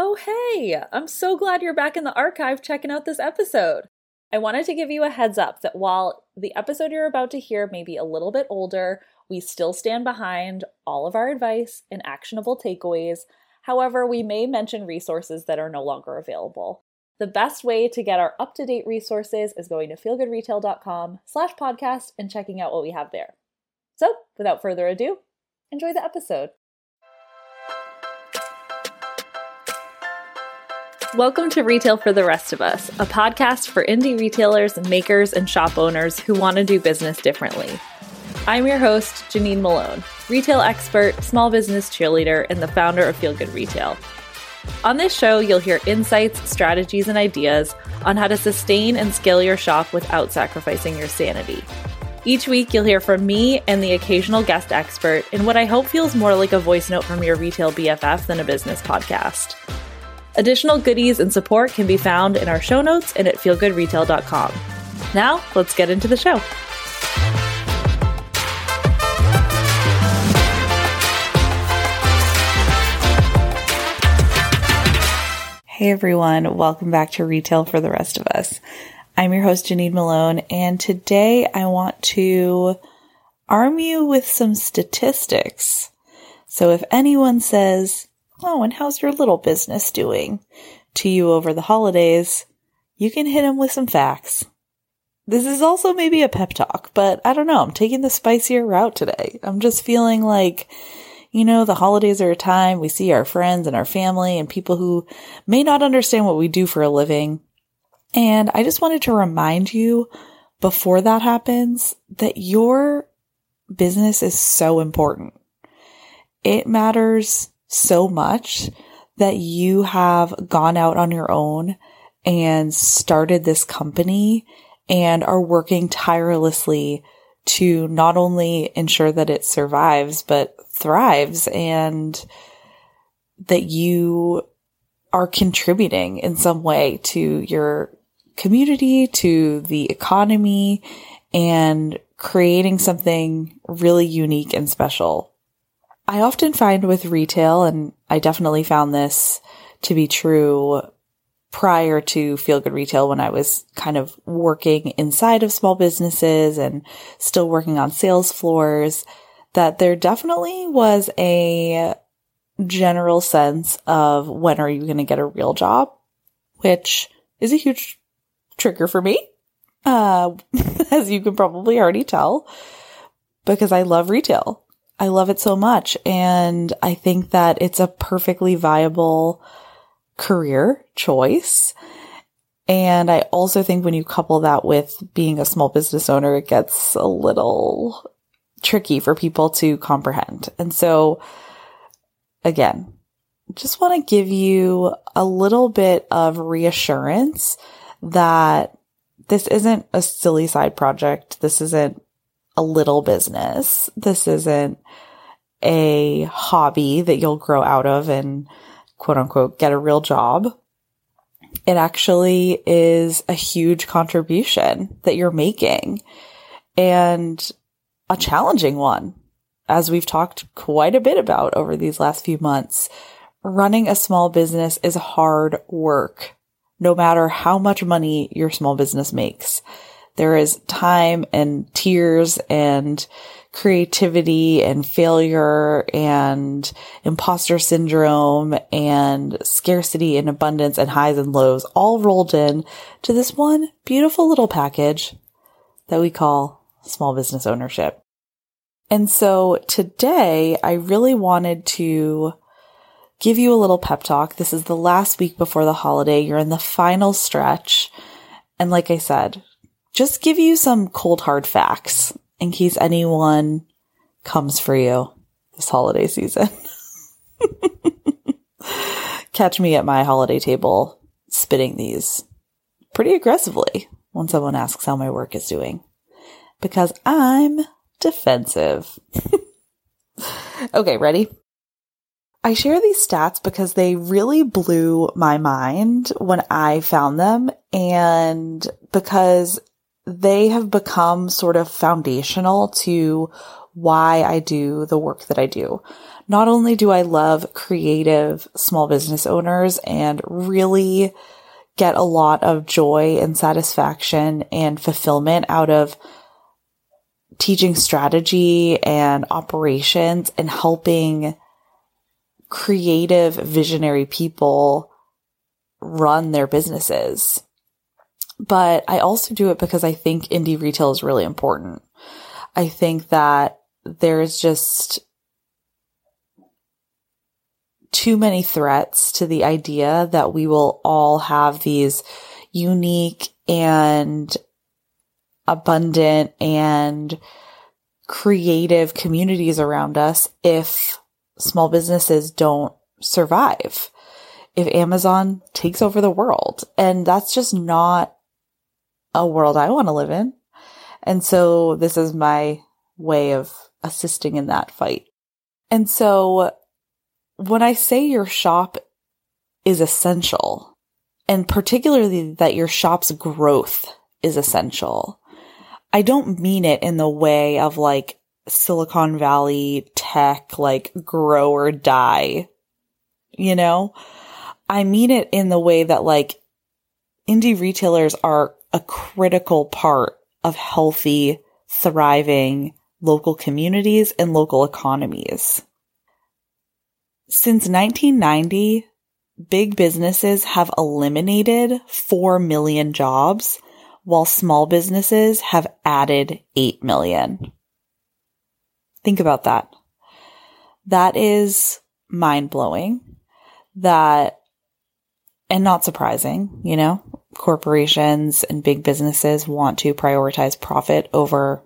Oh, hey! I'm so glad you're back in the archive checking out this episode. I wanted to give you a heads up that while the episode you're about to hear may be a little bit older, we still stand behind all of our advice and actionable takeaways. However, we may mention resources that are no longer available. The best way to get our up-to-date resources is going to feelgoodretail.com slash podcast and checking out what we have there. So, without further ado, enjoy the episode. Welcome to Retail for the Rest of Us, a podcast for indie retailers, makers, and shop owners who want to do business differently. I'm your host, Janine Malone, retail expert, small business cheerleader, and the founder of Feel Good Retail. On this show, you'll hear insights, strategies, and ideas on how to sustain and scale your shop without sacrificing your sanity. Each week, you'll hear from me and the occasional guest expert in what I hope feels more like a voice note from your retail BFF than a business podcast. Additional goodies and support can be found in our show notes and at feelgoodretail.com. Now, let's get into the show. Hey everyone, welcome back to Retail for the Rest of Us. I'm your host, Janine Malone, and today I want to arm you with some statistics. So if anyone says, Oh, and how's your little business doing? To you over the holidays, you can hit them with some facts. This is also maybe a pep talk, but I don't know. I'm taking the spicier route today. I'm just feeling like, you know, the holidays are a time we see our friends and our family and people who may not understand what we do for a living. And I just wanted to remind you before that happens that your business is so important. It matters so much that you have gone out on your own and started this company and are working tirelessly to not only ensure that it survives, but thrives and that you are contributing in some way to your community, to the economy and creating something really unique and special I often find with retail, and I definitely found this to be true prior to Feel Good Retail when I was kind of working inside of small businesses and still working on sales floors, that there definitely was a general sense of when are you going to get a real job, which is a huge trigger for me, uh, as you can probably already tell, because I love retail. I love it so much. And I think that it's a perfectly viable career choice. And I also think when you couple that with being a small business owner, it gets a little tricky for people to comprehend. And so again, just want to give you a little bit of reassurance that this isn't a silly side project. This isn't a little business. This isn't a hobby that you'll grow out of and quote unquote get a real job. It actually is a huge contribution that you're making and a challenging one. As we've talked quite a bit about over these last few months, running a small business is hard work, no matter how much money your small business makes. There is time and tears and creativity and failure and imposter syndrome and scarcity and abundance and highs and lows all rolled in to this one beautiful little package that we call small business ownership. And so today I really wanted to give you a little pep talk. This is the last week before the holiday. You're in the final stretch. And like I said, just give you some cold hard facts in case anyone comes for you this holiday season. Catch me at my holiday table spitting these pretty aggressively when someone asks how my work is doing because I'm defensive. okay, ready? I share these stats because they really blew my mind when I found them and because they have become sort of foundational to why I do the work that I do. not only do I love creative small business owners and really get a lot of joy and satisfaction and fulfillment out of teaching strategy and operations and helping creative visionary people run their businesses. But I also do it because I think indie retail is really important. I think that there's just too many threats to the idea that we will all have these unique and abundant and creative communities around us if small businesses don't survive. If Amazon takes over the world and that's just not a world I want to live in. And so this is my way of assisting in that fight. And so when I say your shop is essential, and particularly that your shop's growth is essential, I don't mean it in the way of like Silicon Valley tech, like grow or die, you know? I mean it in the way that like indie retailers are a critical part of healthy, thriving local communities and local economies. Since 1990, big businesses have eliminated 4 million jobs while small businesses have added 8 million. Think about that. That is mind blowing that, and not surprising, you know, corporations and big businesses want to prioritize profit over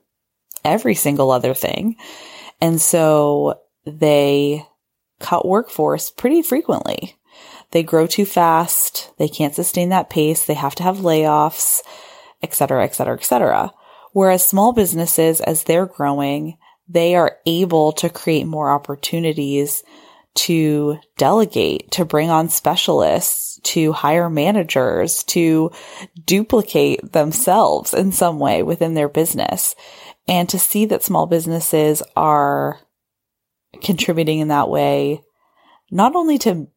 every single other thing. And so they cut workforce pretty frequently. They grow too fast. They can't sustain that pace. They have to have layoffs, et cetera, et cetera, et cetera. Whereas small businesses, as they're growing, they are able to create more opportunities to delegate, to bring on specialists, to hire managers, to duplicate themselves in some way within their business. And to see that small businesses are contributing in that way, not only to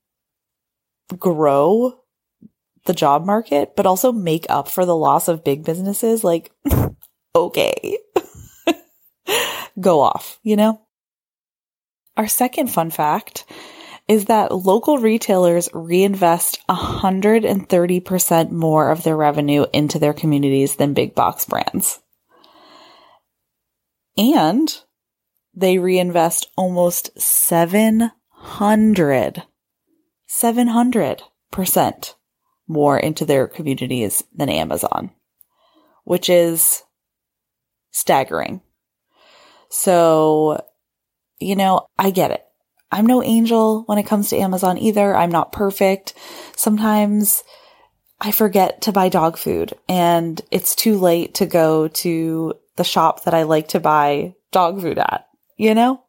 grow the job market, but also make up for the loss of big businesses, like, okay, go off, you know? Our second fun fact is that local retailers reinvest 130% more of their revenue into their communities than big box brands. And they reinvest almost 700, 700% more into their communities than Amazon, which is staggering. So, you know, I get it. I'm no angel when it comes to Amazon either. I'm not perfect. Sometimes I forget to buy dog food and it's too late to go to the shop that I like to buy dog food at, you know?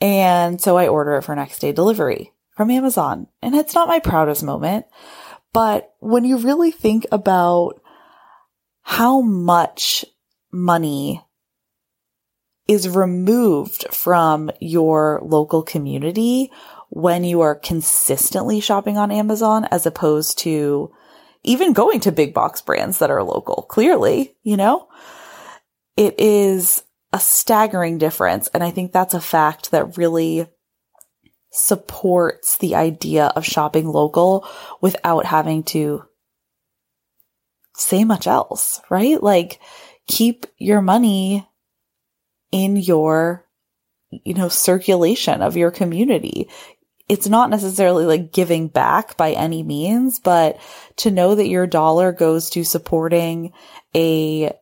And so I order it for next day delivery from Amazon. And it's not my proudest moment, but when you really think about how much money is removed from your local community when you are consistently shopping on Amazon as opposed to even going to big box brands that are local. Clearly, you know, it is a staggering difference. And I think that's a fact that really supports the idea of shopping local without having to say much else, right? Like keep your money in your, you know, circulation of your community. It's not necessarily like giving back by any means, but to know that your dollar goes to supporting a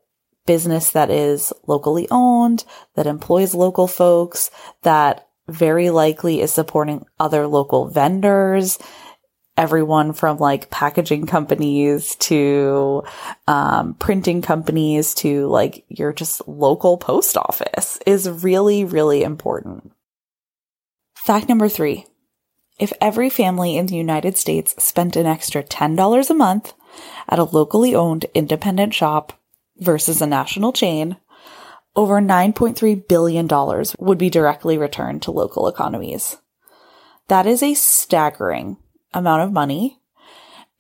business that is locally owned, that employs local folks, that very likely is supporting other local vendors everyone from like packaging companies to um, printing companies to like your just local post office is really, really important. Fact number three. If every family in the United States spent an extra $10 a month at a locally owned independent shop versus a national chain, over $9.3 billion would be directly returned to local economies. That is a staggering amount of money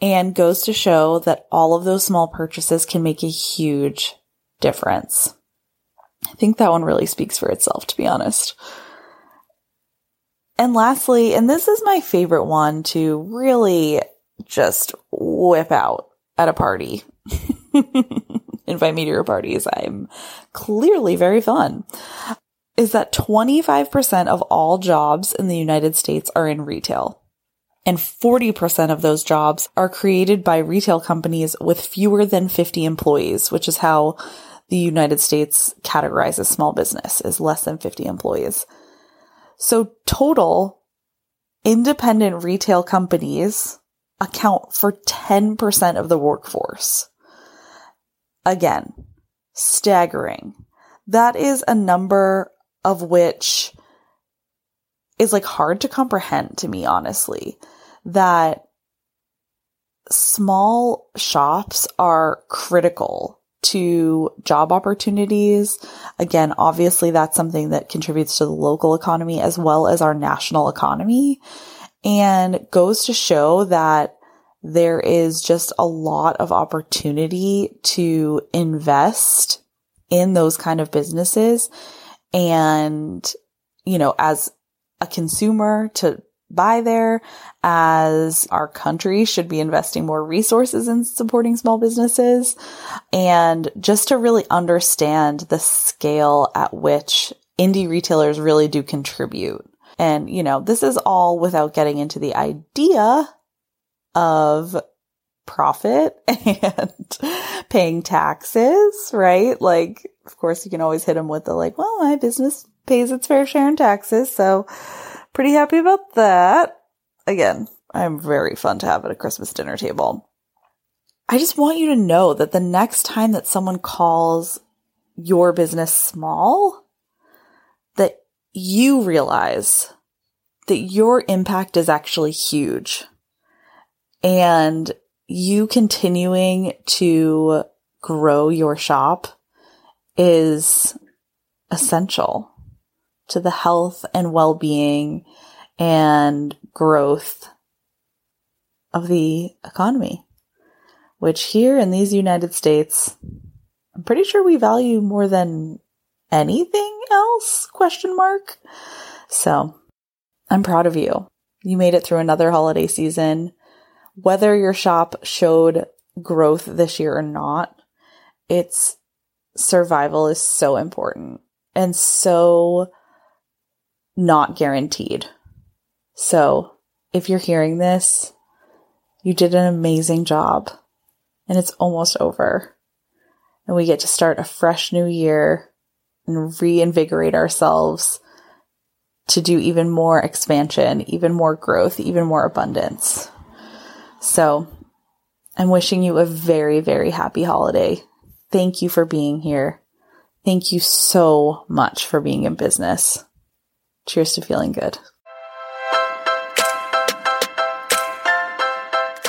and goes to show that all of those small purchases can make a huge difference. I think that one really speaks for itself, to be honest. And lastly, and this is my favorite one to really just whip out at a party. Invite me to your parties. I'm clearly very fun. Is that 25% of all jobs in the United States are in retail. And 40% of those jobs are created by retail companies with fewer than 50 employees, which is how the United States categorizes small business as less than 50 employees. So total independent retail companies account for 10% of the workforce. Again, staggering. That is a number of which is like hard to comprehend to me, honestly, that small shops are critical to job opportunities. Again, obviously that's something that contributes to the local economy as well as our national economy and goes to show that there is just a lot of opportunity to invest in those kind of businesses and, you know, as a consumer to buy there as our country should be investing more resources in supporting small businesses and just to really understand the scale at which indie retailers really do contribute. And, you know, this is all without getting into the idea of profit and paying taxes, right? Like, of course, you can always hit them with the like, well, my business pays its fair share in taxes. So pretty happy about that. Again, I'm very fun to have at a Christmas dinner table. I just want you to know that the next time that someone calls your business small, that you realize that your impact is actually huge. And you continuing to grow your shop is essential to the health and well-being and growth of the economy, which here in these United States, I'm pretty sure we value more than anything else question mark. So I'm proud of you. You made it through another holiday season. Whether your shop showed growth this year or not, its survival is so important and so not guaranteed. So if you're hearing this, you did an amazing job and it's almost over. And we get to start a fresh new year and reinvigorate ourselves to do even more expansion, even more growth, even more abundance. So I'm wishing you a very, very happy holiday. Thank you for being here. Thank you so much for being in business. Cheers to feeling good.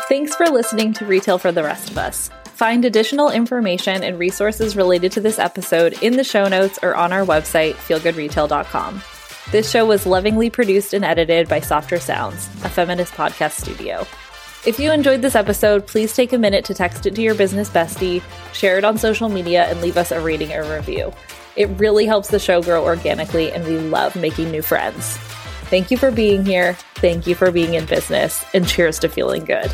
Thanks for listening to Retail for the Rest of Us. Find additional information and resources related to this episode in the show notes or on our website, feelgoodretail.com. This show was lovingly produced and edited by Softer Sounds, a feminist podcast studio. If you enjoyed this episode, please take a minute to text it to your business bestie, share it on social media, and leave us a rating or review. It really helps the show grow organically, and we love making new friends. Thank you for being here. Thank you for being in business, and cheers to feeling good.